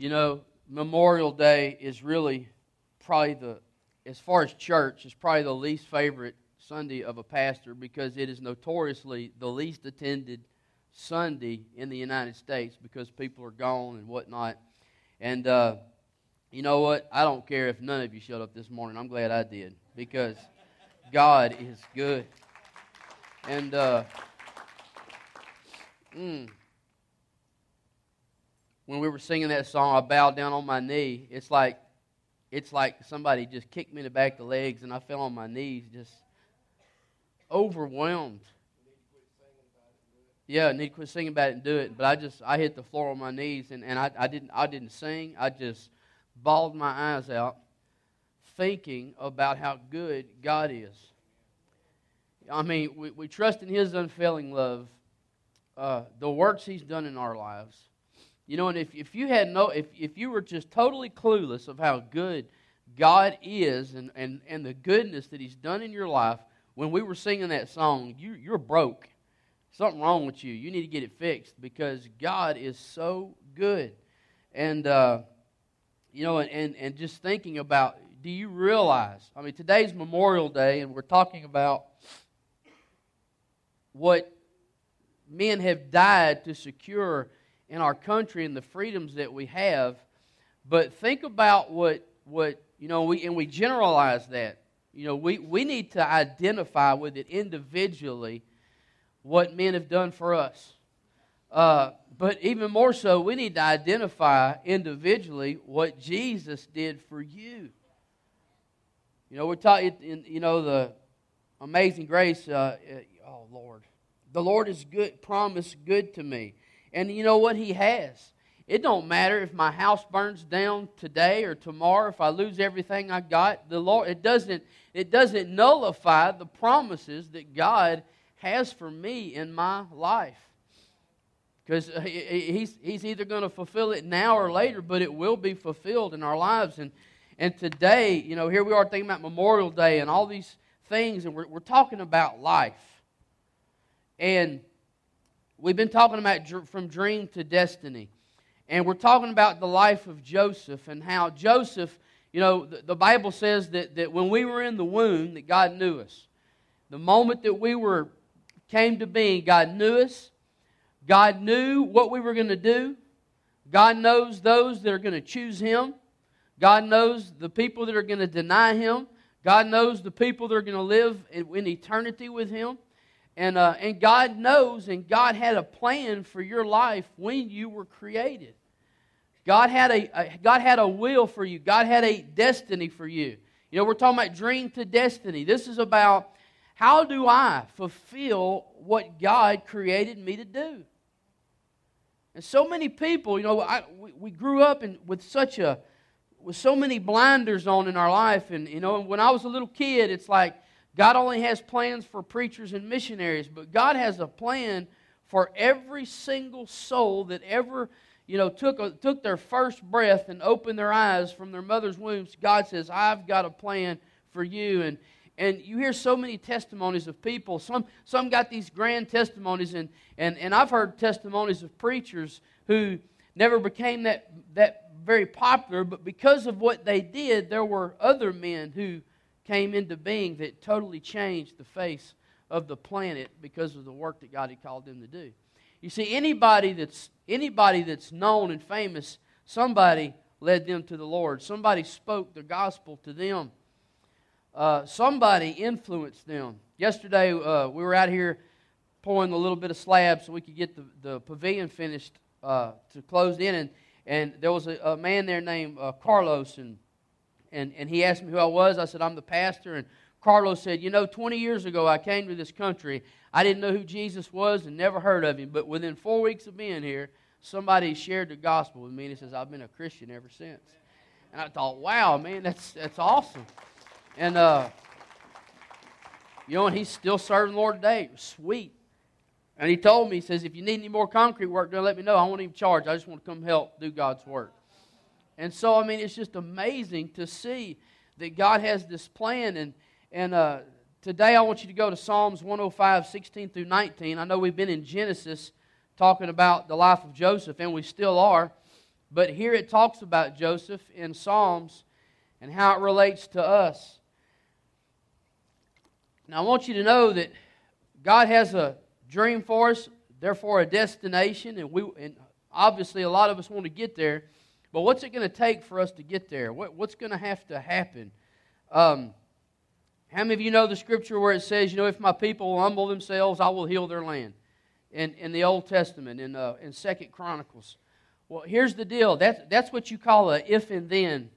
You know, Memorial Day is really probably the, as far as church, is probably the least favorite Sunday of a pastor because it is notoriously the least attended Sunday in the United States because people are gone and whatnot. And uh, you know what? I don't care if none of you showed up this morning. I'm glad I did because God is good. And uh, mm, when we were singing that song, I bowed down on my knee. It's like it's like somebody just kicked me in the back of the legs, and I fell on my knees, just overwhelmed. Yeah, I need to quit singing about it and do it. But I just I hit the floor on my knees and, and I, I didn't I didn't sing. I just bawled my eyes out thinking about how good God is. I mean, we, we trust in His unfailing love, uh, the works He's done in our lives. You know, and if, if you had no if, if you were just totally clueless of how good God is and, and, and the goodness that He's done in your life, when we were singing that song, you, you're broke. Something wrong with you. You need to get it fixed because God is so good. And, uh, you know, and, and just thinking about do you realize? I mean, today's Memorial Day, and we're talking about what men have died to secure in our country and the freedoms that we have. But think about what, what you know, we, and we generalize that. You know, we, we need to identify with it individually what men have done for us. Uh, but even more so, we need to identify individually what Jesus did for you. You know, we're talking, you know, the amazing grace. Uh, oh, Lord. The Lord is good, promised good to me. And you know what? He has. It don't matter if my house burns down today or tomorrow, if I lose everything I got. The Lord, it doesn't, it doesn't nullify the promises that God has for me in my life. Because uh, he's, he's either going to fulfill it now or later, but it will be fulfilled in our lives. And, and today, you know, here we are thinking about Memorial Day and all these things, and we're, we're talking about life. And we've been talking about from dream to destiny. And we're talking about the life of Joseph and how Joseph, you know, the, the Bible says that, that when we were in the womb, that God knew us. The moment that we were came to being, God knew us. God knew what we were going to do. God knows those that are going to choose Him. God knows the people that are going to deny Him. God knows the people that are going to live in eternity with Him. And, uh, and God knows, and God had a plan for your life when you were created. God had a, a, God had a will for you. God had a destiny for you. You know, we're talking about dream to destiny. This is about how do I fulfill what God created me to do. And so many people, you know, I, we, grew up in, with such a with so many blinders on in our life, and you know, when I was a little kid, it's like God only has plans for preachers and missionaries, but God has a plan for every single soul that ever you know took, took their first breath and opened their eyes from their mother's wombs god says i've got a plan for you. And and you hear so many testimonies of people. Some some got these grand testimonies and and, and i've heard testimonies of preachers who never became that that very popular but because of what they did there were other men who came into being that totally changed the face of the planet because of the work that God had called them to do. You see, anybody that's anybody that's known and famous, somebody led them to the Lord. Somebody spoke the gospel to them. Uh, somebody influenced them. Yesterday, uh, we were out here pouring a little bit of slab so we could get the, the pavilion finished uh, to close in, and, and there was a, a man there named uh, Carlos, and and, and he asked me who I was. I said, I'm the pastor. And Carlos said, You know, 20 years ago I came to this country. I didn't know who Jesus was and never heard of him. But within four weeks of being here, somebody shared the gospel with me. And he says, I've been a Christian ever since. And I thought, wow, man, that's, that's awesome. And, uh, you know, and he's still serving the Lord today. Sweet. And he told me, he says, if you need any more concrete work done, let me know. I won't even charge. I just want to come help do God's work. And so, I mean, it's just amazing to see that God has this plan. And, and uh, today I want you to go to Psalms 105, 16 through 19. I know we've been in Genesis talking about the life of Joseph, and we still are. But here it talks about Joseph in Psalms and how it relates to us. Now, I want you to know that God has a dream for us, therefore, a destination, and, we, and obviously a lot of us want to get there. But what's it going to take for us to get there? What, what's going to have to happen? Um, how many of you know the scripture where it says, you know, if my people humble themselves, I will heal their land? In, in the Old Testament, in, uh, in Second Chronicles. Well, here's the deal. That's, that's what you call a if and then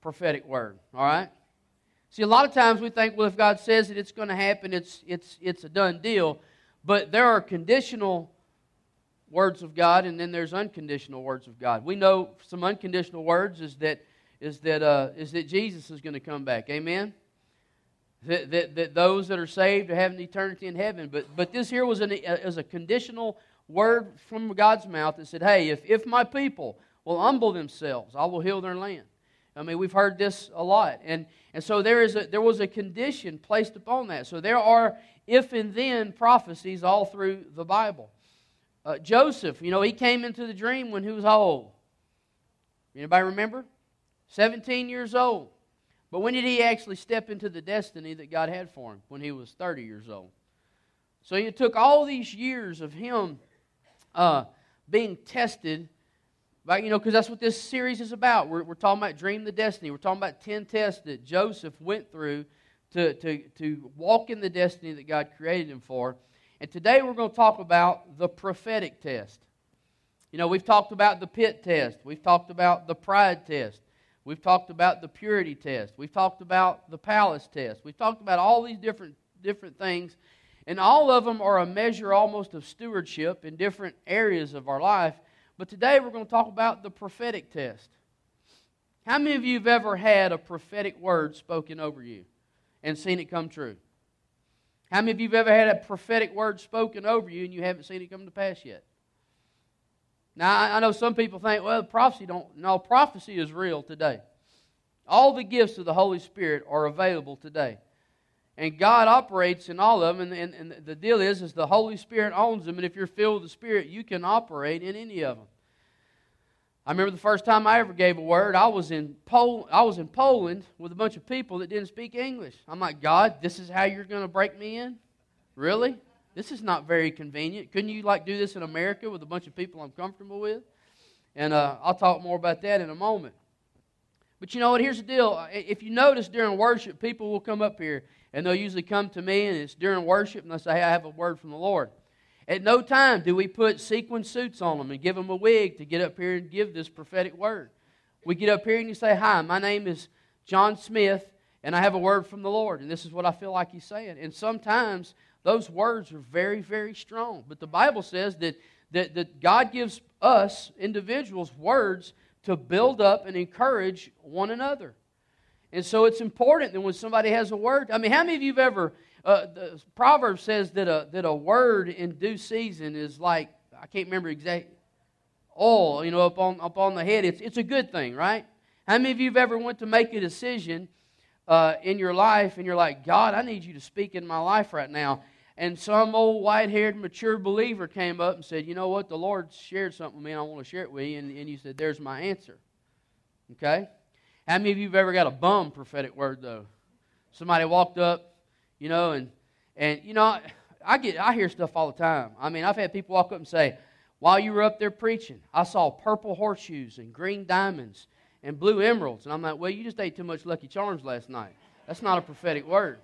prophetic word. All right? See, a lot of times we think, well, if God says it, it's going to happen, it's, it's, it's a done deal. But there are conditional words of God, and then there's unconditional words of God. We know some unconditional words is that, is that, uh, is that Jesus is going to come back. Amen? That, that, that those that are saved are having eternity in heaven. But, but this here was, an, was a conditional word from God's mouth that said, hey, if, if my people will humble themselves, I will heal their land. I mean, we've heard this a lot. And, and so there, is a, there was a condition placed upon that. So there are if and then prophecies all through the Bible. Uh, Joseph, you know, he came into the dream when he was old. Anybody remember? 17 years old. But when did he actually step into the destiny that God had for him? When he was 30 years old. So it took all these years of him uh, being tested Right, you know, because that's what this series is about. We're, we're talking about Dream to Destiny. We're talking about 10 tests that Joseph went through to, to, to walk in the destiny that God created him for. And today we're going to talk about the prophetic test. You know, we've talked about the pit test, we've talked about the pride test, we've talked about the purity test, we've talked about the palace test, we've talked about all these different, different things. And all of them are a measure almost of stewardship in different areas of our life. But today we're going to talk about the prophetic test. How many of you have ever had a prophetic word spoken over you and seen it come true? How many of you have ever had a prophetic word spoken over you and you haven't seen it come to pass yet? Now, I know some people think, well, prophecy don't. No, prophecy is real today. All the gifts of the Holy Spirit are available today. And God operates in all of them. And, and, and, the deal is, is the Holy Spirit owns them. And if you're filled with the Spirit, you can operate in any of them. I remember the first time I ever gave a word, I was in Pol- I was in Poland with a bunch of people that didn't speak English. I'm like, God, this is how you're going to break me in? Really? This is not very convenient. Couldn't you like do this in America with a bunch of people I'm comfortable with? And uh, I'll talk more about that in a moment. But you know what? Here's the deal. If you notice during worship, people will come up here and they'll usually come to me, and it's during worship, and they'll say, Hey, I have a word from the Lord. At no time do we put sequin suits on them and give them a wig to get up here and give this prophetic word. We get up here and you say, Hi, my name is John Smith, and I have a word from the Lord, and this is what I feel like He's saying. And sometimes those words are very, very strong. But the Bible says that, that, that God gives us, individuals, words to build up and encourage one another. And so it's important that when somebody has a word, I mean, how many of you have ever, uh, the proverb says that a, that a word in due season is like, I can't remember exactly, oil, you know, up on, up on the head. It's, it's a good thing, right? How many of you have ever went to make a decision uh, in your life and you're like, God, I need you to speak in my life right now. And some old white haired, mature believer came up and said, You know what? The Lord shared something with me and I want to share it with you. And, and you said, There's my answer. Okay? How many of you have ever got a bum prophetic word though? Somebody walked up, you know, and and you know, I get I hear stuff all the time. I mean, I've had people walk up and say, "While you were up there preaching, I saw purple horseshoes and green diamonds and blue emeralds." And I'm like, "Well, you just ate too much Lucky Charms last night. That's not a prophetic word."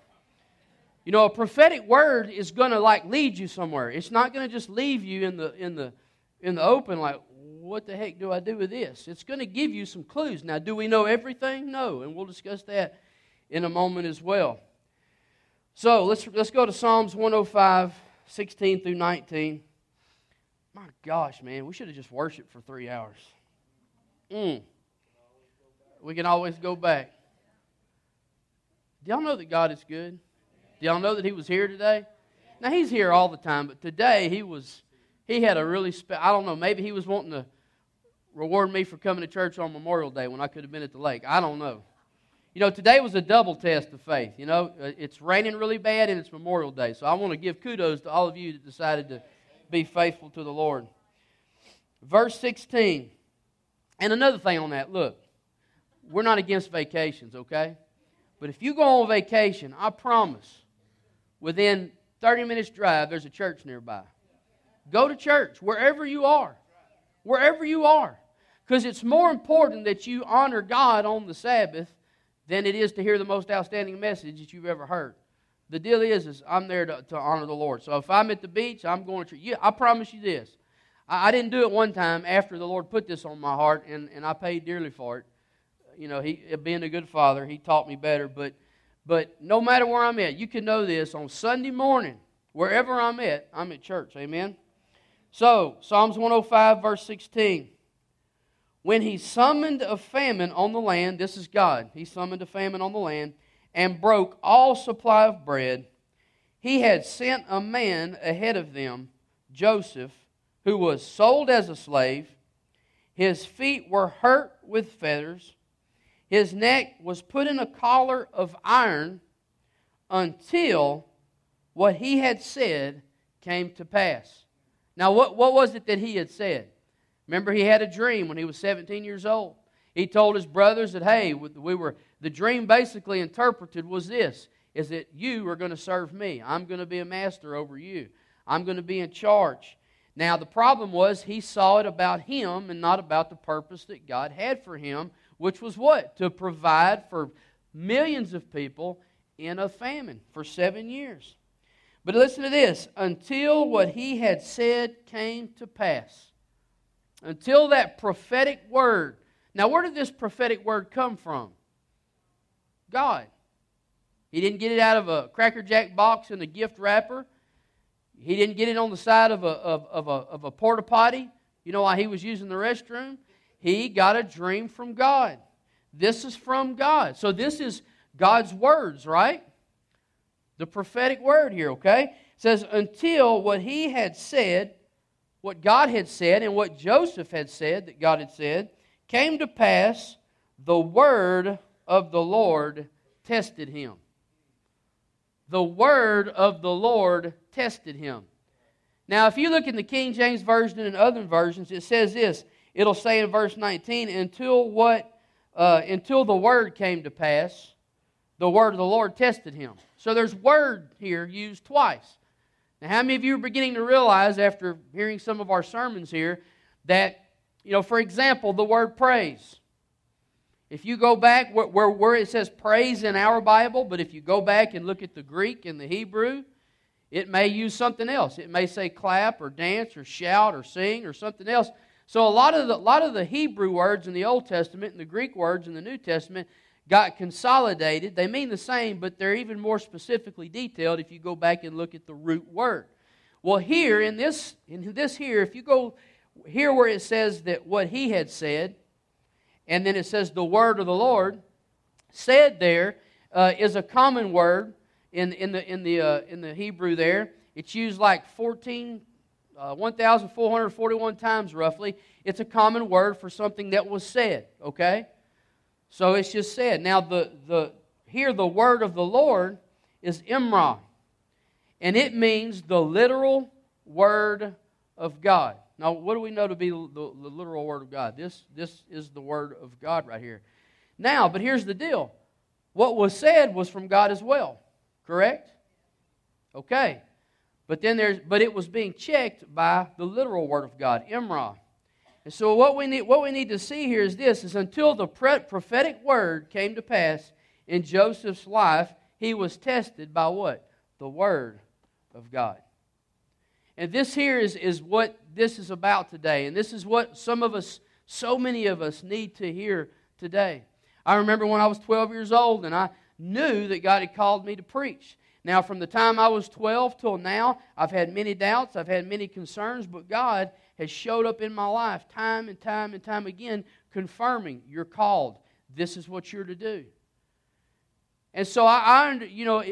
You know, a prophetic word is going to like lead you somewhere. It's not going to just leave you in the in the in the open like, what the heck do I do with this? It's going to give you some clues. Now, do we know everything? No, and we'll discuss that in a moment as well. So let's, let's go to Psalms 105, 16 through 19. My gosh, man, we should have just worshiped for three hours. Mm. We can always go back. Do y'all know that God is good? Do y'all know that He was here today? Now, He's here all the time, but today He was he had a really, spe- I don't know, maybe he was wanting to reward me for coming to church on Memorial Day when I could have been at the lake. I don't know. You know, today was a double test of faith. You know, uh, it's raining really bad and it's Memorial Day. So I want to give kudos to all of you that decided to be faithful to the Lord. Verse 16 And another thing on that, look, we're not against vacations, okay? But if you go on vacation, I promise, within 30 minutes drive, there's a church nearby. Go to church wherever you are. Wherever you are. Because it's more important that you honor God on the Sabbath than it is to hear the most outstanding message that you've ever heard. The deal is, is I'm there to, to honor the Lord. So if I'm at the beach, I'm going to. Yeah, I promise you this. I, I didn't do it one time after the Lord put this on my heart, and, and I paid dearly for it. You know, he being a good father, he taught me better. But but no matter where I'm at, you can know this on Sunday morning, wherever I'm at, I'm at church. Amen. So, Psalms 105, verse 16. When he summoned a famine on the land, this is God, he summoned a famine on the land and broke all supply of bread. He had sent a man ahead of them, Joseph, who was sold as a slave. His feet were hurt with feathers. His neck was put in a collar of iron until what he had said came to pass. Now, what, what was it that he had said? Remember, he had a dream when he was 17 years old. He told his brothers that, hey, we were, the dream basically interpreted was this, is that you are going to serve me. I'm going to be a master over you. I'm going to be in charge. Now, the problem was he saw it about him and not about the purpose that God had for him, which was what? To provide for millions of people in a famine for seven years. But listen to this until what he had said came to pass, until that prophetic word. Now, where did this prophetic word come from? God. He didn't get it out of a Cracker Jack box in a gift wrapper. He didn't get it on the side of a, of, of a, of a porta potty. You know why he was using the restroom? He got a dream from God. This is from God. So this is God's words, right? The prophetic word here, okay? It says, until what he had said, what God had said, and what Joseph had said, that God had said, came to pass, the word of the Lord tested him. The word of the Lord tested him. Now, if you look in the King James Version and other versions, it says this. It'll say in verse 19, until what uh, until the word came to pass, the word of the Lord tested him. So there's word here used twice. Now, how many of you are beginning to realize after hearing some of our sermons here that, you know, for example, the word praise. If you go back where, where, where it says praise in our Bible, but if you go back and look at the Greek and the Hebrew, it may use something else. It may say clap or dance or shout or sing or something else. So a lot of the, lot of the Hebrew words in the Old Testament and the Greek words in the New Testament got consolidated. They mean the same, but they're even more specifically detailed if you go back and look at the root word. Well, here in this in this here, if you go here where it says that what he had said, and then it says the word of the Lord, said there uh, is a common word in in the in the uh, in the Hebrew there. It's used like 14 uh, 1,441 times roughly. It's a common word for something that was said, okay? So it's just said. Now, the, the, here the word of the Lord is Imrah, and it means the literal word of God. Now, what do we know to be the, the literal word of God? This, this is the word of God right here. Now, but here's the deal what was said was from God as well, correct? Okay. But then there's but it was being checked by the literal word of God, Imrah. And so what we need what we need to see here is this is until the prophetic word came to pass in Joseph's life, he was tested by what? The word of God. And this here is, is what this is about today. And this is what some of us, so many of us, need to hear today. I remember when I was 12 years old and I knew that God had called me to preach. Now, from the time I was 12 till now, I've had many doubts, I've had many concerns, but God has showed up in my life time and time and time again, confirming you're called. This is what you're to do. And so I, I you know,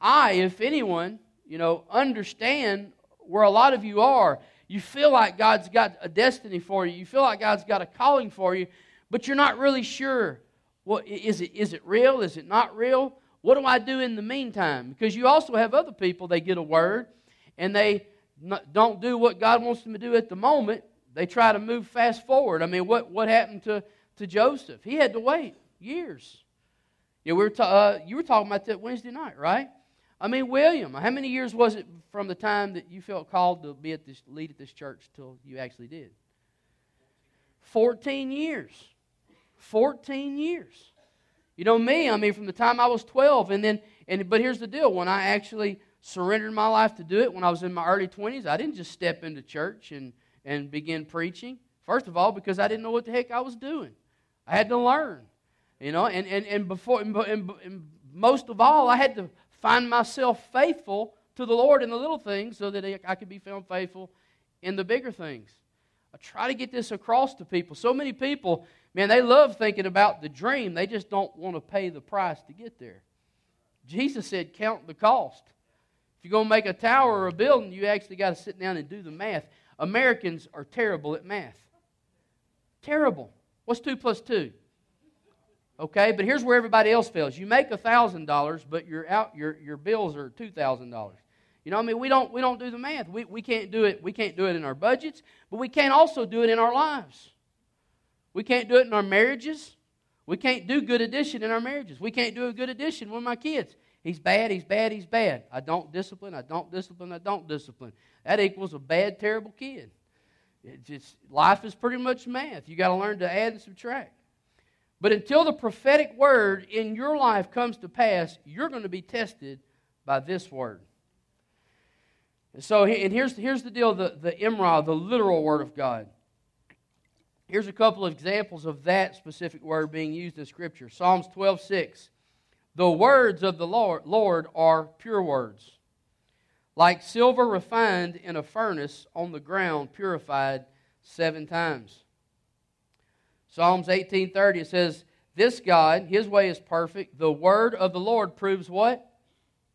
I, if anyone, you know, understand where a lot of you are. You feel like God's got a destiny for you. You feel like God's got a calling for you, but you're not really sure. Well, is it, is it real? Is it not real? What do I do in the meantime? Because you also have other people, they get a word and they don't do what God wants them to do at the moment. they try to move fast forward. I mean, what, what happened to, to Joseph? He had to wait years. Yeah, we were ta- uh, you were talking about that Wednesday night, right? I mean, William, how many years was it from the time that you felt called to be at this lead at this church till you actually did? 14 years. 14 years. You know me, I mean, from the time I was 12, and then, and but here's the deal: when I actually surrendered my life to do it, when I was in my early 20s, I didn't just step into church and and begin preaching. First of all, because I didn't know what the heck I was doing, I had to learn. You know, and and and before, and, and, most of all, I had to find myself faithful to the Lord in the little things, so that I could be found faithful in the bigger things. I try to get this across to people. So many people, man, they love thinking about the dream. They just don't want to pay the price to get there. Jesus said, count the cost. If you're going to make a tower or a building, you actually got to sit down and do the math. Americans are terrible at math. Terrible. What's 2 plus 2? Okay, but here's where everybody else fails. You make $1,000, but your, out, your, your bills are $2,000. You know, I mean, we don't, we don't do the math. We, we, can't do it, we can't do it in our budgets, but we can't also do it in our lives. We can't do it in our marriages. We can't do good addition in our marriages. We can't do a good addition with my kids. He's bad, he's bad, he's bad. I don't discipline, I don't discipline, I don't discipline. That equals a bad, terrible kid. It just, life is pretty much math. You got to learn to add and subtract. But until the prophetic word in your life comes to pass, you're going to be tested by this word. And so, and here's, here's the deal the, the Imra, the literal Word of God. Here's a couple of examples of that specific word being used in Scripture. Psalms 12 6. The words of the Lord, Lord are pure words, like silver refined in a furnace on the ground, purified seven times. Psalms 18:30 it says, "This God, his way is perfect. The word of the Lord proves what?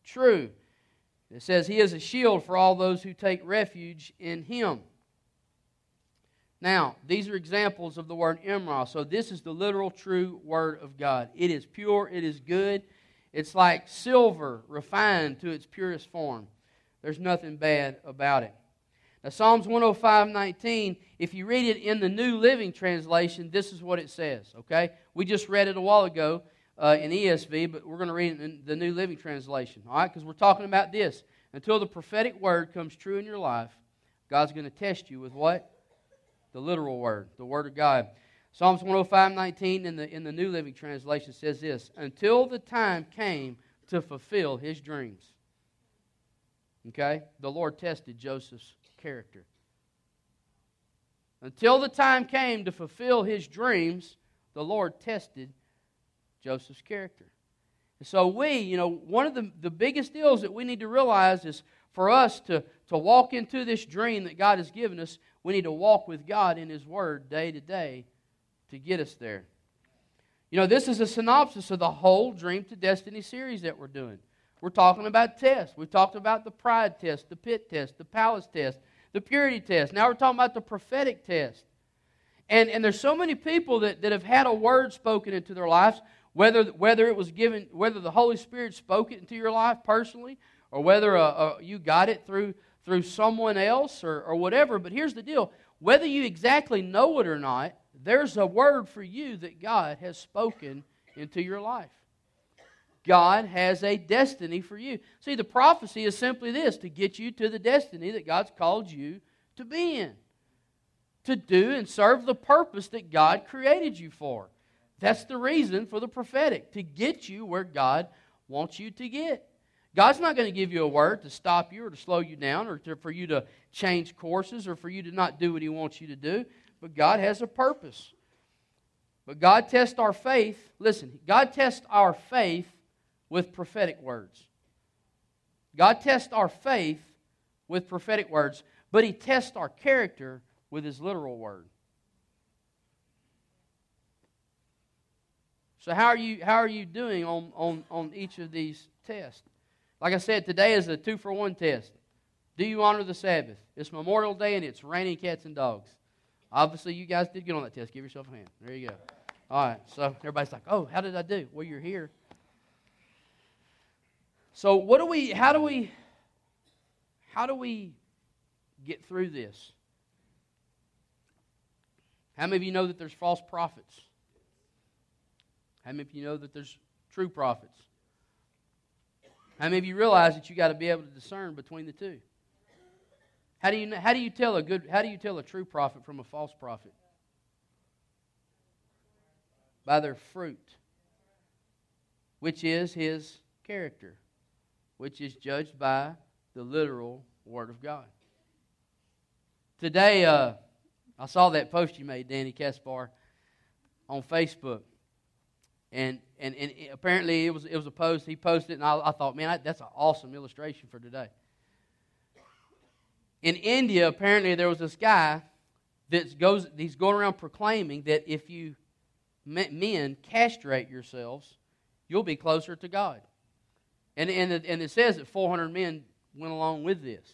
True. It says, He is a shield for all those who take refuge in Him. Now, these are examples of the word Imra. So, this is the literal true word of God. It is pure, it is good. It's like silver refined to its purest form. There's nothing bad about it. Now, Psalms 105 19, if you read it in the New Living Translation, this is what it says, okay? We just read it a while ago uh, in ESV, but we're going to read it in the New Living Translation, all right? Because we're talking about this. Until the prophetic word comes true in your life, God's going to test you with what? The literal word, the word of God. Psalms 105 19 in the, in the New Living Translation says this Until the time came to fulfill his dreams. Okay? The Lord tested Joseph's character. Until the time came to fulfill his dreams, the Lord tested Joseph's character. And so we, you know, one of the, the biggest deals that we need to realize is for us to, to walk into this dream that God has given us, we need to walk with God in His Word day to day to get us there. You know, this is a synopsis of the whole Dream to Destiny series that we're doing. We're talking about tests. We've talked about the pride test, the pit test, the palace test, the purity test. Now we're talking about the prophetic test. And, and there's so many people that, that have had a word spoken into their lives whether, whether it was given, whether the Holy Spirit spoke it into your life personally, or whether uh, uh, you got it through, through someone else, or, or whatever. But here's the deal whether you exactly know it or not, there's a word for you that God has spoken into your life. God has a destiny for you. See, the prophecy is simply this to get you to the destiny that God's called you to be in, to do and serve the purpose that God created you for. That's the reason for the prophetic, to get you where God wants you to get. God's not going to give you a word to stop you or to slow you down or to, for you to change courses or for you to not do what He wants you to do, but God has a purpose. But God tests our faith. Listen, God tests our faith with prophetic words. God tests our faith with prophetic words, but He tests our character with His literal word. So how are you how are you doing on, on, on each of these tests? Like I said, today is a two for one test. Do you honor the Sabbath? It's Memorial Day and it's raining cats and dogs. Obviously, you guys did get on that test. Give yourself a hand. There you go. All right. So everybody's like, "Oh, how did I do?" Well, you're here. So what do we? How do we? How do we get through this? How many of you know that there's false prophets? How many of you know that there's true prophets? How many of you realize that you got to be able to discern between the two? How do you how do you tell a good how do you tell a true prophet from a false prophet? By their fruit, which is his character, which is judged by the literal word of God. Today, uh, I saw that post you made, Danny Caspar, on Facebook. And, and, and apparently it was, it was a post. He posted it, and I, I thought, man, I, that's an awesome illustration for today. In India, apparently there was this guy that goes, he's going around proclaiming that if you men castrate yourselves, you'll be closer to God. And, and, and it says that 400 men went along with this.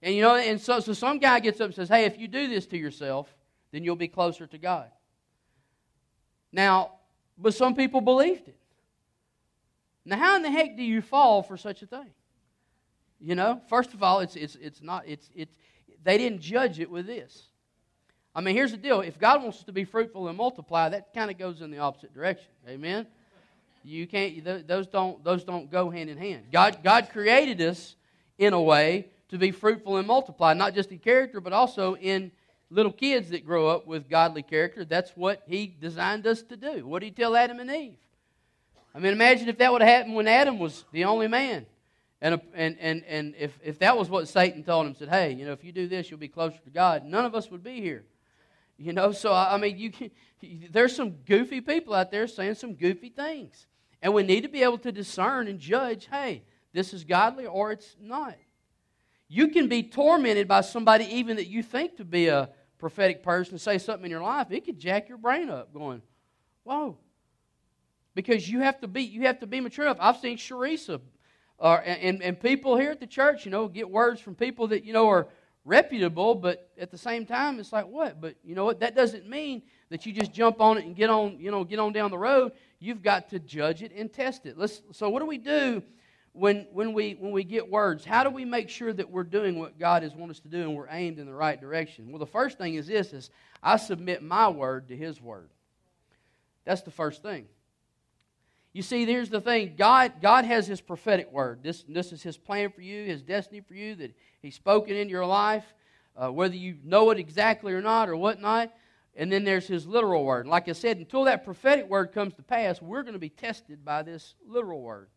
And you know, and so, so some guy gets up and says, Hey, if you do this to yourself, then you'll be closer to God. Now, but some people believed it. Now, how in the heck do you fall for such a thing? You know, first of all, it's, it's, it's not, it's, it's, they didn't judge it with this. I mean, here's the deal. If God wants us to be fruitful and multiply, that kind of goes in the opposite direction. Amen? You can't, those don't, those don't go hand in hand. God, God created us in a way to be fruitful and multiply, not just in character, but also in little kids that grow up with godly character. That's what He designed us to do. What did He tell Adam and Eve? I mean, imagine if that would have happened when Adam was the only man. And, uh, and, and, and if, if that was what Satan told him, said, hey, you know, if you do this, you'll be closer to God, none of us would be here. You know, so I mean, you can, there's some goofy people out there saying some goofy things. And we need to be able to discern and judge, hey, this is godly or it's not. You can be tormented by somebody even that you think to be a prophetic person, say something in your life, it could jack your brain up going, whoa. Because you have to be, you have to be mature enough. I've seen Sharisa uh, and, and people here at the church, you know, get words from people that, you know, are reputable, but at the same time, it's like, what? But you know what? That doesn't mean that you just jump on it and get on, you know, get on down the road. You've got to judge it and test it. Let's, so what do we do when, when, we, when we get words, how do we make sure that we're doing what God has wanted us to do and we're aimed in the right direction? Well, the first thing is this is I submit my word to his word. That's the first thing. You see, here's the thing. God, God has his prophetic word. This, this is his plan for you, his destiny for you that he's spoken in your life, uh, whether you know it exactly or not or whatnot. And then there's his literal word. Like I said, until that prophetic word comes to pass, we're going to be tested by this literal word.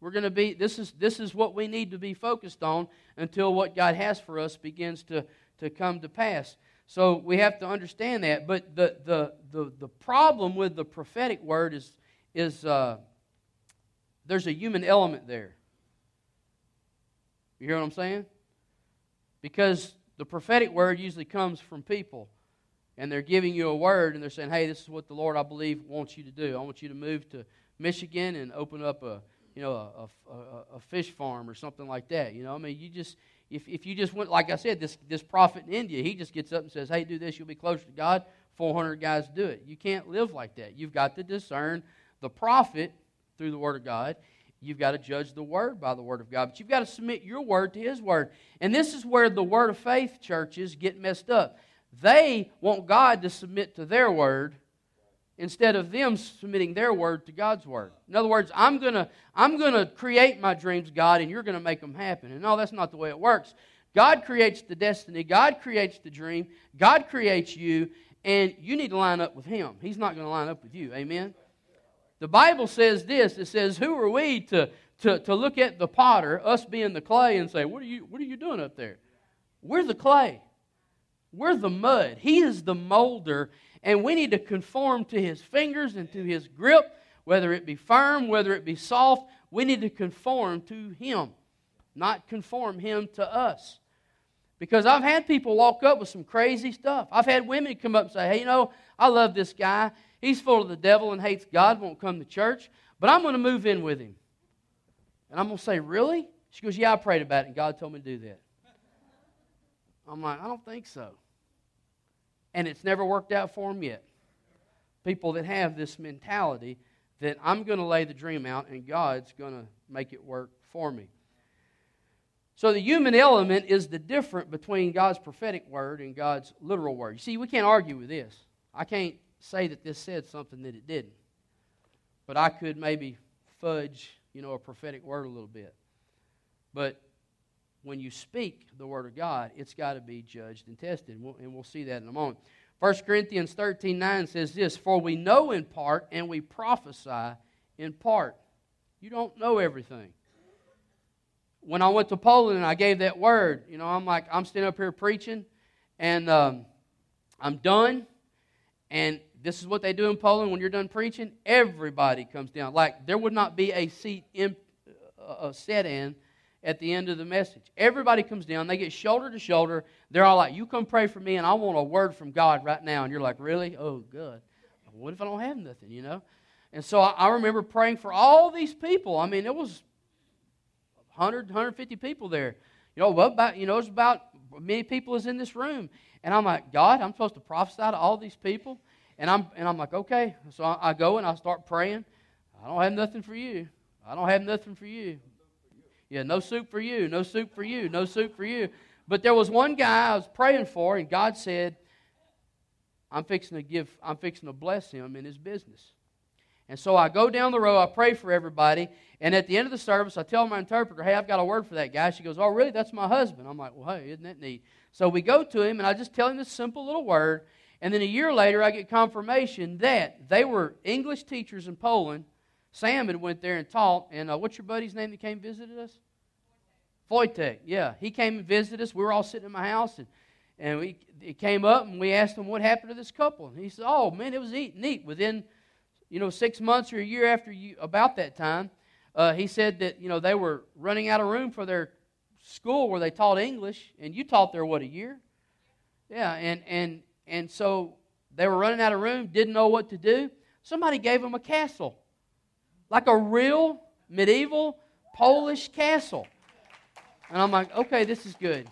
We're going to be, this is, this is what we need to be focused on until what God has for us begins to, to come to pass. So we have to understand that. But the, the, the, the problem with the prophetic word is, is uh, there's a human element there. You hear what I'm saying? Because the prophetic word usually comes from people. And they're giving you a word and they're saying, hey, this is what the Lord, I believe, wants you to do. I want you to move to Michigan and open up a you know, a, a, a, fish farm or something like that. You know, I mean, you just, if, if you just went, like I said, this, this prophet in India, he just gets up and says, hey, do this, you'll be closer to God. 400 guys do it. You can't live like that. You've got to discern the prophet through the Word of God. You've got to judge the Word by the Word of God. But you've got to submit your Word to His Word. And this is where the Word of Faith churches get messed up. They want God to submit to their Word instead of them submitting their word to God's word. In other words, I'm going to I'm going to create my dreams, God, and you're going to make them happen. And no, that's not the way it works. God creates the destiny, God creates the dream, God creates you, and you need to line up with Him. He's not going to line up with you. Amen? The Bible says this it says, Who are we to, to, to look at the potter, us being the clay, and say, what are, you, what are you doing up there? We're the clay. We're the mud. He is the molder, and we need to conform to his fingers and to his grip, whether it be firm, whether it be soft. We need to conform to him, not conform him to us. Because I've had people walk up with some crazy stuff. I've had women come up and say, hey, you know, I love this guy. He's full of the devil and hates God, won't come to church, but I'm going to move in with him. And I'm going to say, really? She goes, yeah, I prayed about it, and God told me to do that. I'm like, I don't think so and it's never worked out for them yet. People that have this mentality that I'm going to lay the dream out and God's going to make it work for me. So the human element is the difference between God's prophetic word and God's literal word. You see, we can't argue with this. I can't say that this said something that it didn't. But I could maybe fudge, you know, a prophetic word a little bit. But when you speak the word of God, it's got to be judged and tested. And we'll, and we'll see that in a moment. 1 Corinthians 13 9 says this For we know in part and we prophesy in part. You don't know everything when I went to Poland and I gave that word, you know, I'm like, I'm standing up here preaching, and um, I'm done. And this is what they do in Poland when you're done preaching. Everybody comes down. Like, there would not be a seat in, uh, set in at the end of the message. Everybody comes down. They get shoulder to shoulder. They're all like, You come pray for me, and I want a word from God right now. And you're like, Really? Oh, good. What if I don't have nothing, you know? And so I, I remember praying for all these people. I mean, it was 100, 150 people there. You know, what about, you know, it's about many people as in this room. And I'm like, God, I'm supposed to prophesy to all these people? And I'm, and I'm like, okay. So I, I go and I start praying. I don't have nothing for you. I don't have nothing for you. Yeah, no soup for you, no soup for you, no soup for you. But there was one guy I was praying for, and God said, I'm fixing to give, I'm fixing to bless him in his business. And so I go down the row, I pray for everybody, and at the end of the service, I tell my interpreter, hey, I've got a word for that guy. She goes, oh, really? That's my husband. I'm like, well, hey, isn't that neat? So we go to him, and I just tell him this simple little word, and then a year later, I get confirmation that they were English teachers in Poland. Sam had went there and taught, and uh, what's your buddy's name that came and visited us? Wojtek, yeah. He came and visited us. We were all sitting in my house, and, and we, it came up, and we asked him what happened to this couple. And he said, oh, man, it was eating neat. Within you know, six months or a year after you, about that time, uh, he said that, you know, they were running out of room for their school where they taught English, and you taught there, what, a year? Yeah, and, and, and so they were running out of room, didn't know what to do. Somebody gave them a castle, like a real medieval Polish castle. And I'm like, okay, this is good.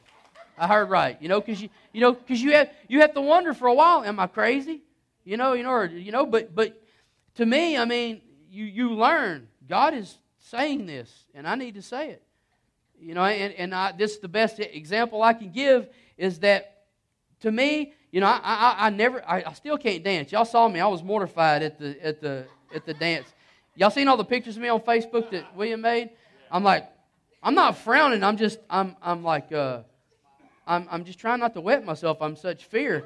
I heard right, you know, because you, you know, because you have you have to wonder for a while, am I crazy? You know, you know, or, you know, but but to me, I mean, you, you learn. God is saying this, and I need to say it. You know, and, and I, this is the best example I can give is that to me, you know, I, I, I never, I, I, still can't dance. Y'all saw me; I was mortified at the at the at the dance. Y'all seen all the pictures of me on Facebook that William made? I'm like, I'm not frowning. I'm just, I'm, I'm like, uh, I'm, I'm just trying not to wet myself. I'm such fear.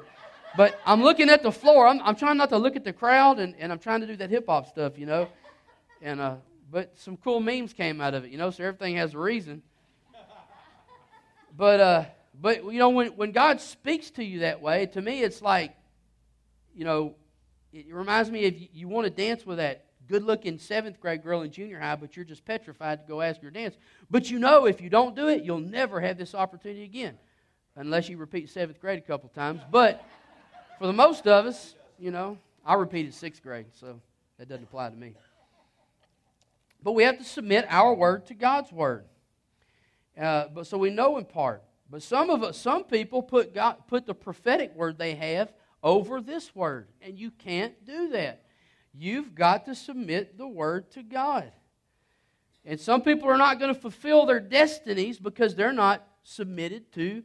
But I'm looking at the floor. I'm, I'm trying not to look at the crowd, and, and I'm trying to do that hip hop stuff, you know. And uh, but some cool memes came out of it, you know. So everything has a reason. But uh, but you know, when when God speaks to you that way, to me, it's like, you know, it reminds me of you, you want to dance with that good-looking seventh grade girl in junior high, but you're just petrified to go ask her dance. But you know, if you don't do it, you'll never have this opportunity again, unless you repeat seventh grade a couple times. But for the most of us, you know, I repeated sixth grade, so that doesn't apply to me. But we have to submit our word to God's word. Uh, but so we know in part. But some of us, some people put God, put the prophetic word they have over this word, and you can't do that. You've got to submit the word to God. And some people are not going to fulfill their destinies because they're not submitted to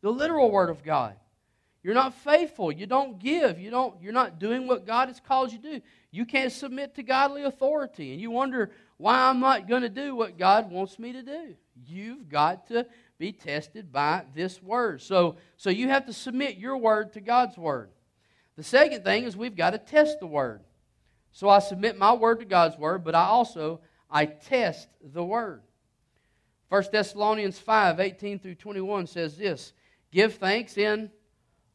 the literal word of God. You're not faithful. You don't give. You don't, you're not doing what God has called you to do. You can't submit to godly authority. And you wonder why I'm not going to do what God wants me to do. You've got to be tested by this word. So, so you have to submit your word to God's word. The second thing is we've got to test the word. So I submit my word to God's word, but I also I test the word. 1 Thessalonians 5, 18 through 21 says this Give thanks in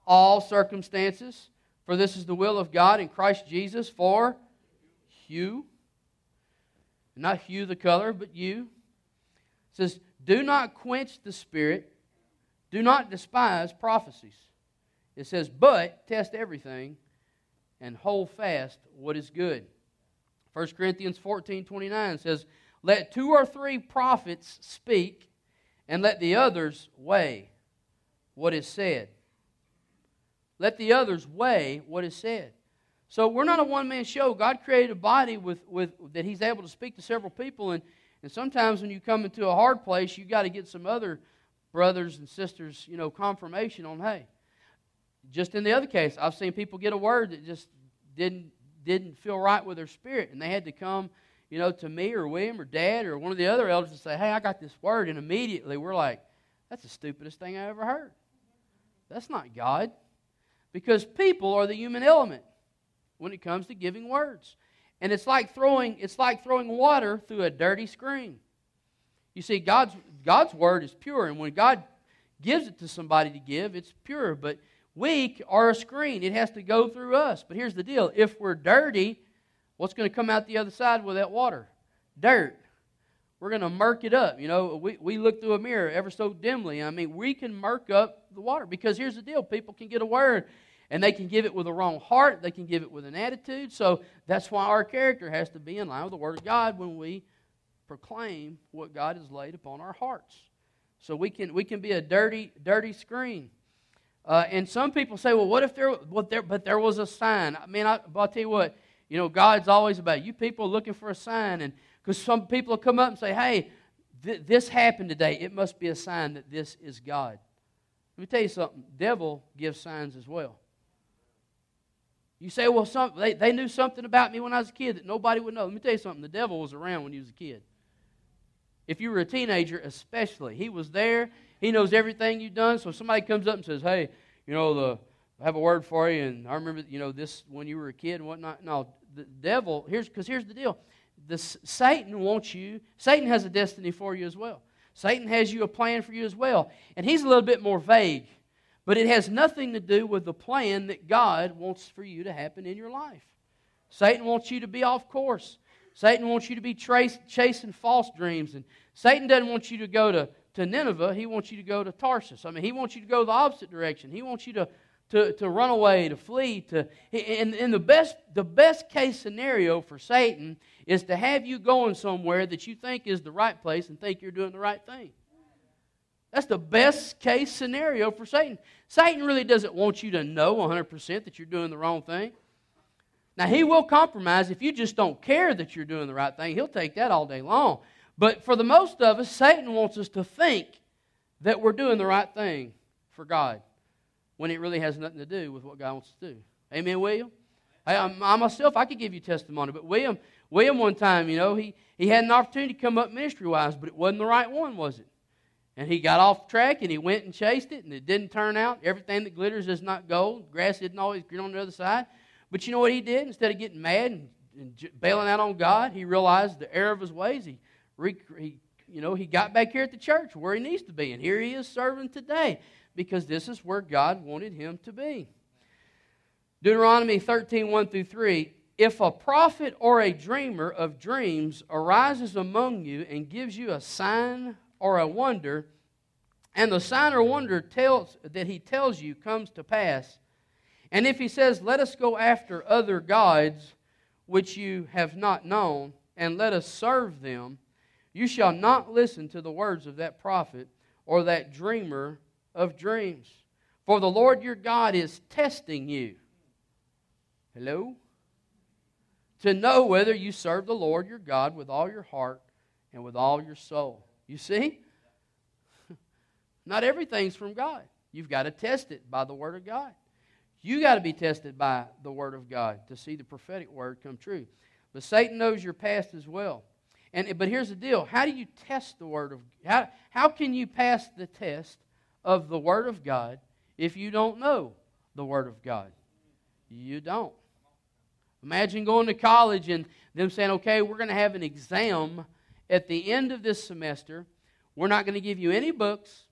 all circumstances, for this is the will of God in Christ Jesus for you. Not hue the color, but you. It says, Do not quench the spirit, do not despise prophecies. It says, But test everything and hold fast what is good. 1 Corinthians 14 29 says, Let two or three prophets speak, and let the others weigh what is said. Let the others weigh what is said. So we're not a one man show. God created a body with, with, that He's able to speak to several people. And And sometimes when you come into a hard place, you got to get some other brothers and sisters, you know, confirmation on, hey, just in the other case, I've seen people get a word that just didn't didn't feel right with their spirit, and they had to come, you know, to me or William or Dad or one of the other elders and say, "Hey, I got this word," and immediately we're like, "That's the stupidest thing I ever heard." That's not God, because people are the human element when it comes to giving words, and it's like throwing it's like throwing water through a dirty screen. You see, God's God's word is pure, and when God gives it to somebody to give, it's pure, but we are a screen. It has to go through us. But here's the deal if we're dirty, what's going to come out the other side with that water? Dirt. We're going to murk it up. You know, we, we look through a mirror ever so dimly. I mean, we can murk up the water because here's the deal people can get a word and they can give it with a wrong heart, they can give it with an attitude. So that's why our character has to be in line with the Word of God when we proclaim what God has laid upon our hearts. So we can, we can be a dirty, dirty screen. Uh, and some people say, well, what if there, what there, but there was a sign? I mean, I, will tell you what, you know, God's always about you people looking for a sign. And because some people will come up and say, hey, th- this happened today. It must be a sign that this is God. Let me tell you something. Devil gives signs as well. You say, well, some, they, they knew something about me when I was a kid that nobody would know. Let me tell you something. The devil was around when he was a kid. If you were a teenager, especially, he was there. He knows everything you've done. So somebody comes up and says, hey, you know, the, I have a word for you, and I remember, you know, this when you were a kid and whatnot. No, the devil, here's because here's the deal. The, Satan wants you, Satan has a destiny for you as well. Satan has you a plan for you as well. And he's a little bit more vague, but it has nothing to do with the plan that God wants for you to happen in your life. Satan wants you to be off course. Satan wants you to be trace, chasing false dreams. And Satan doesn't want you to go to to Nineveh, he wants you to go to Tarsus. I mean, he wants you to go the opposite direction. He wants you to, to, to run away, to flee. To, and, and the, best, the best case scenario for Satan is to have you going somewhere that you think is the right place and think you're doing the right thing. That's the best case scenario for Satan. Satan really doesn't want you to know 100% that you're doing the wrong thing. Now, he will compromise if you just don't care that you're doing the right thing. He'll take that all day long. But for the most of us, Satan wants us to think that we're doing the right thing for God when it really has nothing to do with what God wants to do. Amen, William? I, I myself, I could give you testimony, but William, William, one time, you know, he, he had an opportunity to come up ministry wise, but it wasn't the right one, was it? And he got off track and he went and chased it, and it didn't turn out. Everything that glitters is not gold. Grass isn't always green on the other side. But you know what he did? Instead of getting mad and, and bailing out on God, he realized the error of his ways. He he, you know, he got back here at the church where he needs to be. And here he is serving today because this is where God wanted him to be. Deuteronomy 13, 1 through 3. If a prophet or a dreamer of dreams arises among you and gives you a sign or a wonder, and the sign or wonder tells, that he tells you comes to pass, and if he says, Let us go after other gods which you have not known, and let us serve them, you shall not listen to the words of that prophet or that dreamer of dreams. For the Lord your God is testing you. Hello? To know whether you serve the Lord your God with all your heart and with all your soul. You see? Not everything's from God. You've got to test it by the Word of God. You got to be tested by the Word of God to see the prophetic word come true. But Satan knows your past as well. And, but here's the deal how do you test the Word of how, how can you pass the test of the Word of God if you don't know the Word of God? You don't. Imagine going to college and them saying, okay, we're going to have an exam at the end of this semester. We're not going to give you any books,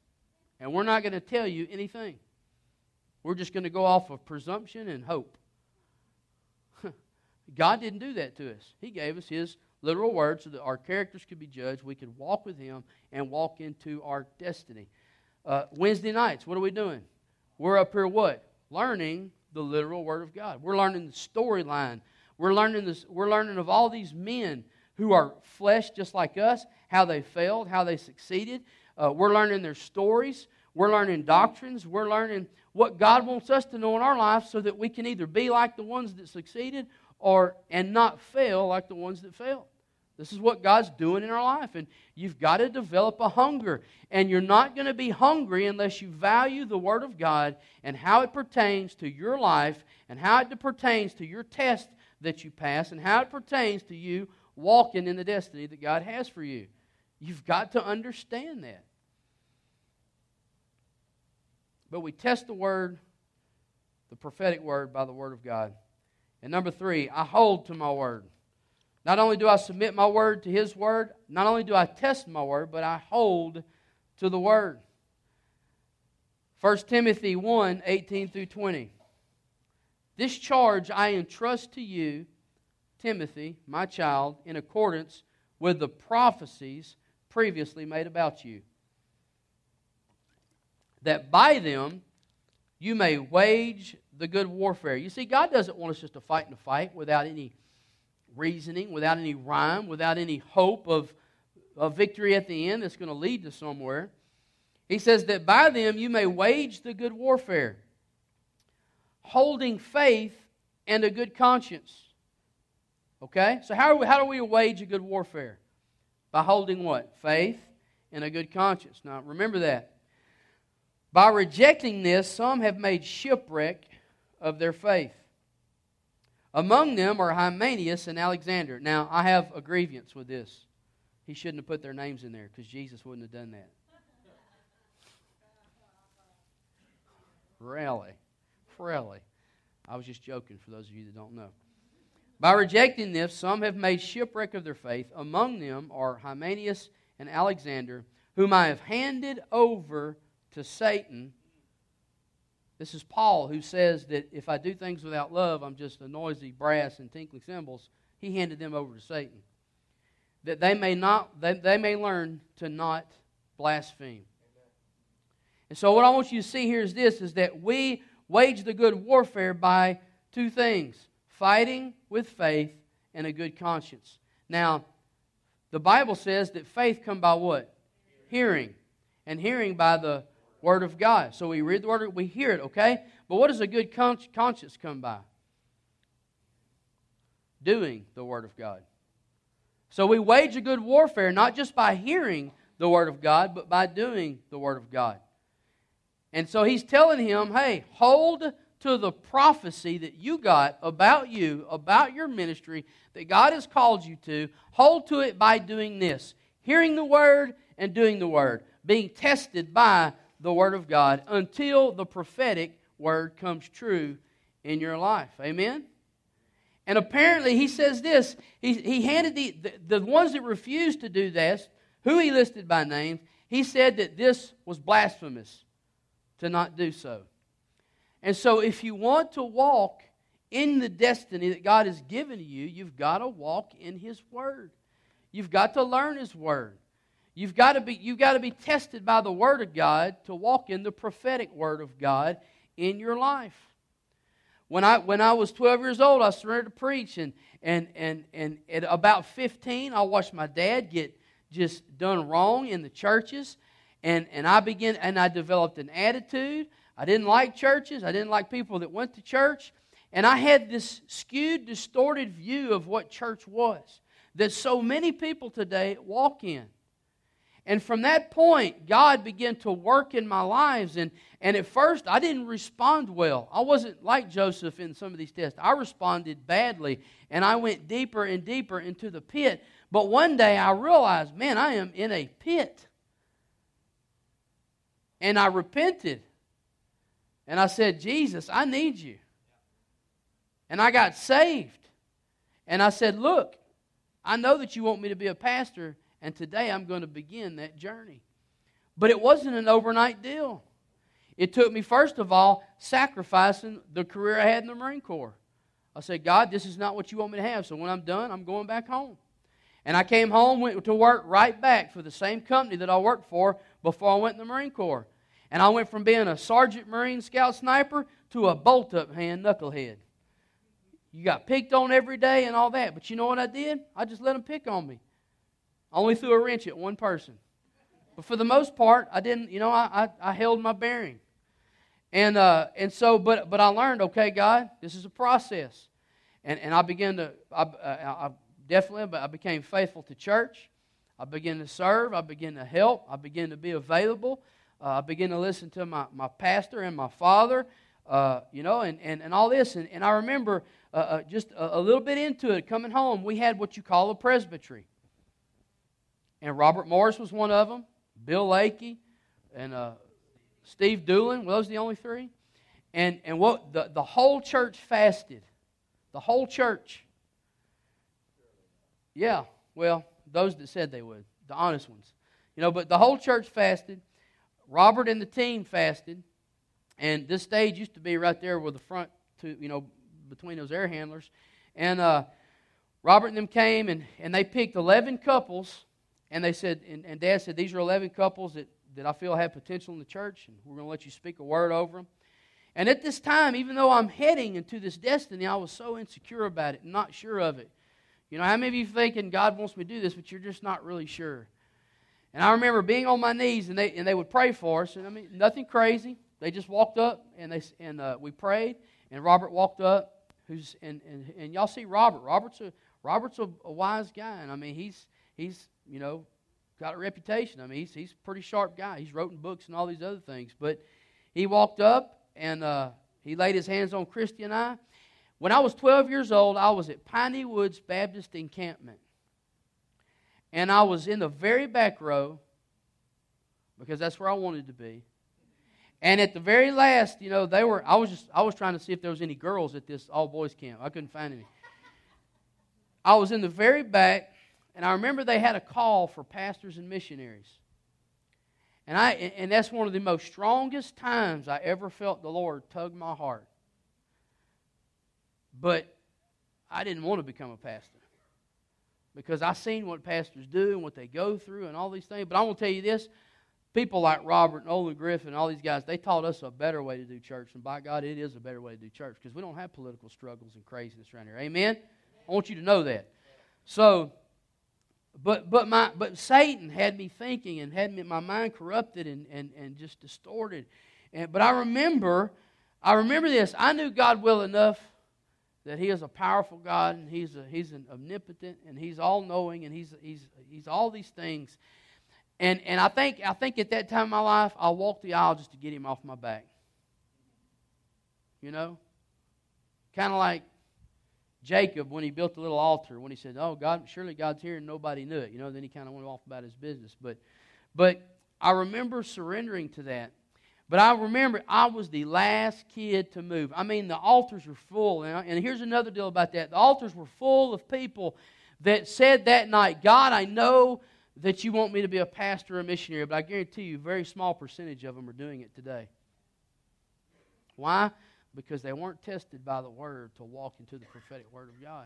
and we're not going to tell you anything. We're just going to go off of presumption and hope. God didn't do that to us, He gave us His literal words so that our characters could be judged. We could walk with Him and walk into our destiny. Uh, Wednesday nights, what are we doing? We're up here what? Learning the literal Word of God. We're learning the storyline. We're learning this. We're learning of all these men who are flesh just like us, how they failed, how they succeeded. Uh, we're learning their stories. We're learning doctrines. We're learning what God wants us to know in our life so that we can either be like the ones that succeeded or and not fail like the ones that failed. This is what God's doing in our life. And you've got to develop a hunger. And you're not going to be hungry unless you value the Word of God and how it pertains to your life and how it pertains to your test that you pass and how it pertains to you walking in the destiny that God has for you. You've got to understand that. But we test the Word, the prophetic Word, by the Word of God. And number three, I hold to my Word. Not only do I submit my word to His word, not only do I test my word, but I hold to the word. 1 Timothy 1 18 through 20. This charge I entrust to you, Timothy, my child, in accordance with the prophecies previously made about you, that by them you may wage the good warfare. You see, God doesn't want us just to fight and to fight without any reasoning, without any rhyme, without any hope of a victory at the end that's going to lead to somewhere. He says that by them you may wage the good warfare, holding faith and a good conscience. Okay? So, how, we, how do we wage a good warfare? By holding what? Faith and a good conscience. Now, remember that. By rejecting this, some have made shipwreck of their faith. Among them are Hymenaeus and Alexander. Now, I have a grievance with this. He shouldn't have put their names in there because Jesus wouldn't have done that. Really? Really? I was just joking for those of you that don't know. By rejecting this, some have made shipwreck of their faith. Among them are Hymenaeus and Alexander, whom I have handed over to Satan this is Paul who says that if I do things without love, I'm just a noisy brass and tinkling cymbals. He handed them over to Satan. That they may not they, they may learn to not blaspheme. And so what I want you to see here is this is that we wage the good warfare by two things fighting with faith and a good conscience. Now, the Bible says that faith come by what? Hearing. And hearing by the Word of God. So we read the Word, we hear it, okay? But what does a good conscience come by? Doing the Word of God. So we wage a good warfare not just by hearing the Word of God, but by doing the Word of God. And so he's telling him, hey, hold to the prophecy that you got about you, about your ministry, that God has called you to. Hold to it by doing this hearing the Word and doing the Word, being tested by the Word of God until the prophetic word comes true in your life. Amen? And apparently, he says this. He, he handed the, the, the ones that refused to do this, who he listed by name, he said that this was blasphemous to not do so. And so, if you want to walk in the destiny that God has given you, you've got to walk in His Word. You've got to learn His Word. You've got to be, you've got to be tested by the Word of God to walk in the prophetic Word of God in your life. When I, when I was 12 years old, I started to preach, and, and, and, and at about 15, I watched my dad get just done wrong in the churches, and, and I began, and I developed an attitude. I didn't like churches. I didn't like people that went to church. And I had this skewed, distorted view of what church was that so many people today walk in. And from that point, God began to work in my lives. And, and at first, I didn't respond well. I wasn't like Joseph in some of these tests. I responded badly, and I went deeper and deeper into the pit. But one day, I realized, man, I am in a pit. And I repented. And I said, Jesus, I need you. And I got saved. And I said, Look, I know that you want me to be a pastor and today I'm going to begin that journey. But it wasn't an overnight deal. It took me, first of all, sacrificing the career I had in the Marine Corps. I said, God, this is not what you want me to have. So when I'm done, I'm going back home. And I came home, went to work right back for the same company that I worked for before I went in the Marine Corps. And I went from being a Sergeant Marine Scout Sniper to a bolt up hand knucklehead. You got picked on every day and all that. But you know what I did? I just let them pick on me. I only threw a wrench at one person. But for the most part, I didn't, you know, I, I, I held my bearing. And, uh, and so, but, but I learned, okay, God, this is a process. And, and I began to, I, I definitely, but I became faithful to church. I began to serve. I began to help. I began to be available. Uh, I began to listen to my, my pastor and my father, uh, you know, and, and, and all this. And, and I remember uh, uh just a, a, little bit into it, coming home, we had what you call a presbytery. And Robert Morris was one of them, Bill Lakey, and uh, Steve Doolin. Were those the only three? And, and what the, the whole church fasted. The whole church. Yeah, well, those that said they would, the honest ones. You know, but the whole church fasted. Robert and the team fasted. And this stage used to be right there with the front to, you know, between those air handlers. And uh, Robert and them came and, and they picked 11 couples. And they said, and, and Dad said, these are 11 couples that, that I feel have potential in the church. And we're going to let you speak a word over them. And at this time, even though I'm heading into this destiny, I was so insecure about it, not sure of it. You know, how many of you thinking God wants me to do this, but you're just not really sure? And I remember being on my knees, and they, and they would pray for us. And I mean, nothing crazy. They just walked up, and, they, and uh, we prayed, and Robert walked up. Who's, and, and, and y'all see Robert. Robert's a, Robert's a, a wise guy. And I mean, he's, he's, you know, got a reputation. I mean, he's, he's a pretty sharp guy. He's written books and all these other things. But he walked up, and uh, he laid his hands on Christy and I. When I was 12 years old, I was at Piney Woods Baptist Encampment. And I was in the very back row because that's where I wanted to be. And at the very last, you know, they were I was just I was trying to see if there was any girls at this all boys camp. I couldn't find any. I was in the very back, and I remember they had a call for pastors and missionaries. And I and that's one of the most strongest times I ever felt the Lord tug my heart. But I didn't want to become a pastor because I seen what pastors do and what they go through and all these things. But I want to tell you this people like Robert and Olin Griffin and all these guys, they taught us a better way to do church. And by God, it is a better way to do church because we don't have political struggles and craziness around here. Amen? I want you to know that. So, but but my but Satan had me thinking and had me, my mind corrupted and, and, and just distorted. And, but I remember, I remember this. I knew God well enough that He is a powerful God and He's a, He's an omnipotent and He's all knowing and He's He's He's all these things. And and I think I think at that time in my life I walked the aisle just to get Him off my back. You know, kind of like Jacob when he built the little altar when he said, "Oh God, surely God's here," and nobody knew it. You know, then he kind of went off about his business. But but I remember surrendering to that but I remember I was the last kid to move. I mean, the altars were full. And, and here's another deal about that the altars were full of people that said that night, God, I know that you want me to be a pastor or a missionary, but I guarantee you, a very small percentage of them are doing it today. Why? Because they weren't tested by the Word to walk into the prophetic Word of God.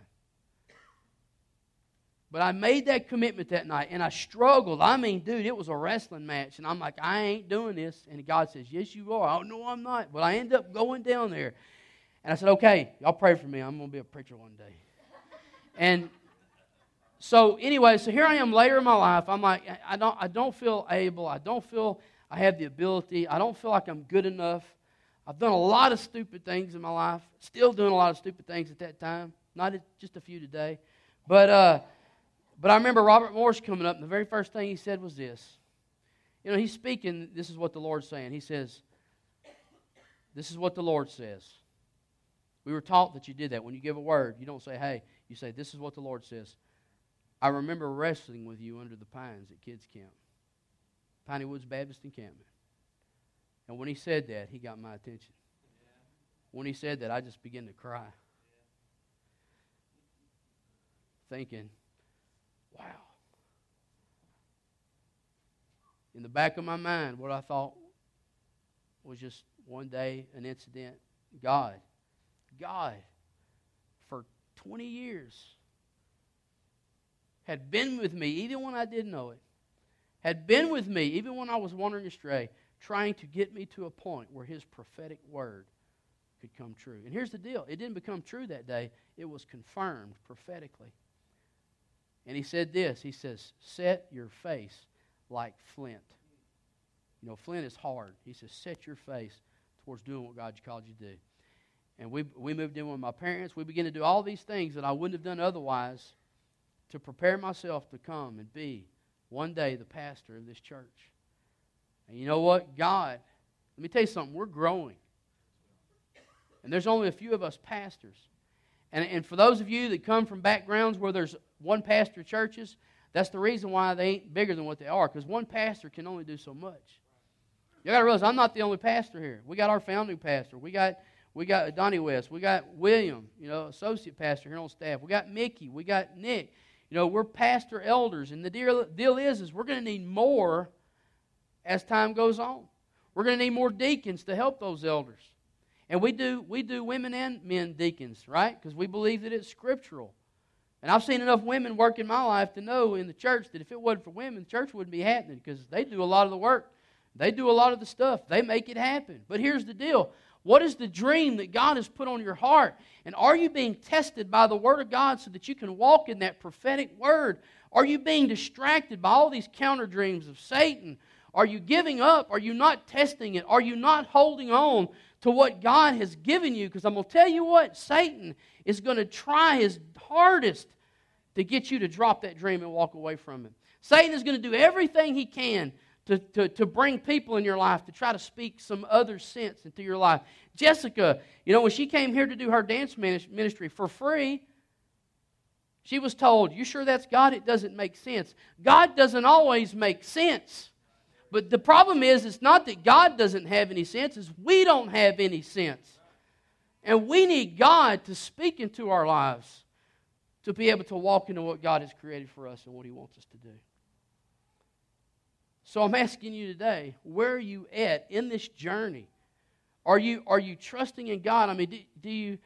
But I made that commitment that night and I struggled. I mean, dude, it was a wrestling match. And I'm like, I ain't doing this. And God says, Yes, you are. Oh, no, I'm not. But I end up going down there. And I said, Okay, y'all pray for me. I'm going to be a preacher one day. and so, anyway, so here I am later in my life. I'm like, I don't, I don't feel able. I don't feel I have the ability. I don't feel like I'm good enough. I've done a lot of stupid things in my life. Still doing a lot of stupid things at that time. Not just a few today. But, uh, but I remember Robert Morris coming up, and the very first thing he said was this. You know, he's speaking, this is what the Lord's saying. He says, This is what the Lord says. We were taught that you did that. When you give a word, you don't say, Hey, you say, This is what the Lord says. I remember wrestling with you under the pines at kids' camp, Piney Woods Baptist Encampment. And when he said that, he got my attention. When he said that, I just began to cry. Thinking, Wow. In the back of my mind, what I thought was just one day an incident. God, God, for 20 years, had been with me even when I didn't know it, had been with me even when I was wandering astray, trying to get me to a point where His prophetic word could come true. And here's the deal it didn't become true that day, it was confirmed prophetically. And he said this He says, Set your face like flint. You know, flint is hard. He says, Set your face towards doing what God called you to do. And we, we moved in with my parents. We began to do all these things that I wouldn't have done otherwise. to prepare myself to come and be one day the pastor of this church. And you know what? God, let me tell you something, we're growing. And there's only a few of us pastors. And, and for those of you that come from backgrounds where there's one pastor churches, that's the reason why they ain't bigger than what they are, because one pastor can only do so much. You got to realize I'm not the only pastor here. We got our founding pastor. We got we got Donnie West. We got William, you know, associate pastor here on staff. We got Mickey. We got Nick. You know, we're pastor elders, and the deal, deal is, is we're going to need more as time goes on. We're going to need more deacons to help those elders. And we do, we do women and men deacons, right? Because we believe that it's scriptural. And I've seen enough women work in my life to know in the church that if it wasn't for women, church wouldn't be happening because they do a lot of the work. They do a lot of the stuff. They make it happen. But here's the deal what is the dream that God has put on your heart? And are you being tested by the Word of God so that you can walk in that prophetic Word? Are you being distracted by all these counter dreams of Satan? Are you giving up? Are you not testing it? Are you not holding on to what God has given you? Because I'm going to tell you what, Satan is going to try his hardest to get you to drop that dream and walk away from it. Satan is going to do everything he can to, to, to bring people in your life to try to speak some other sense into your life. Jessica, you know, when she came here to do her dance ministry for free, she was told, You sure that's God? It doesn't make sense. God doesn't always make sense. But the problem is, it's not that God doesn't have any sense, it's we don't have any sense. And we need God to speak into our lives to be able to walk into what God has created for us and what He wants us to do. So I'm asking you today, where are you at in this journey? Are you, are you trusting in God? I mean, do, do you,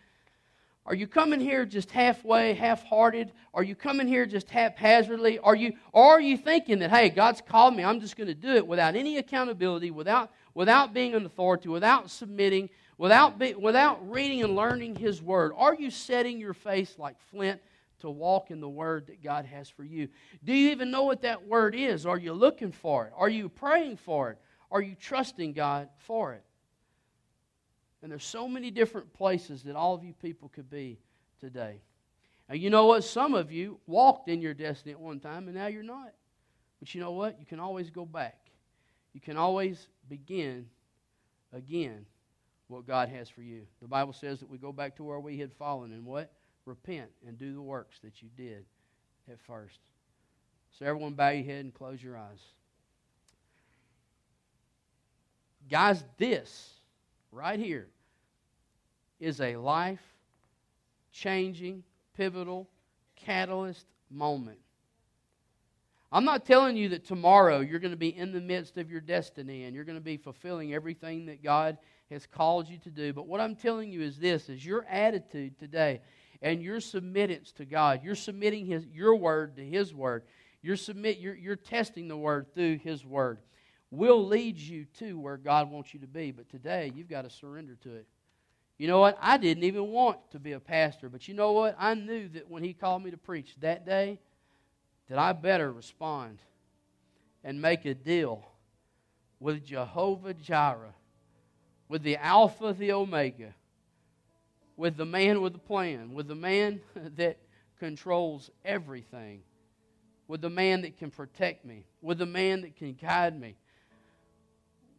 are you coming here just halfway, half hearted? Are you coming here just haphazardly? Are you, or are you thinking that, hey, God's called me, I'm just going to do it without any accountability, without, without being an authority, without submitting, without, be, without reading and learning His Word? Are you setting your face like flint to walk in the word that God has for you. Do you even know what that word is? Are you looking for it? Are you praying for it? Are you trusting God for it? And there's so many different places that all of you people could be today. And you know what? Some of you walked in your destiny at one time and now you're not. But you know what? You can always go back. You can always begin again what God has for you. The Bible says that we go back to where we had fallen and what? repent and do the works that you did at first. So, everyone, bow your head and close your eyes. Guys, this right here is a life changing, pivotal, catalyst moment. I'm not telling you that tomorrow you're going to be in the midst of your destiny and you're going to be fulfilling everything that God has called you to do. But what I'm telling you is this is your attitude today and your submittance to God. You're submitting his, your word to His word. You're, submit, you're, you're testing the word through His word. Will lead you to where God wants you to be. But today, you've got to surrender to it. You know what? I didn't even want to be a pastor. But you know what? I knew that when He called me to preach that day, that I better respond and make a deal with Jehovah Jireh, with the Alpha, the Omega with the man with the plan, with the man that controls everything, with the man that can protect me, with the man that can guide me,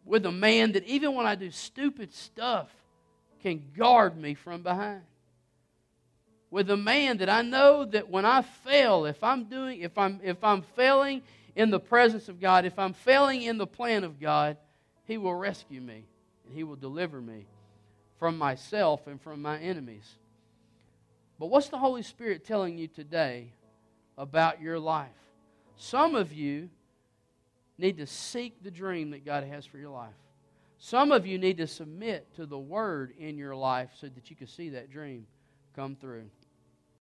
with a man that even when I do stupid stuff can guard me from behind. With a man that I know that when I fail, if I'm doing if I'm if I'm failing in the presence of God, if I'm failing in the plan of God, he will rescue me and he will deliver me from myself and from my enemies. But what's the Holy Spirit telling you today about your life? Some of you need to seek the dream that God has for your life. Some of you need to submit to the word in your life so that you can see that dream come through.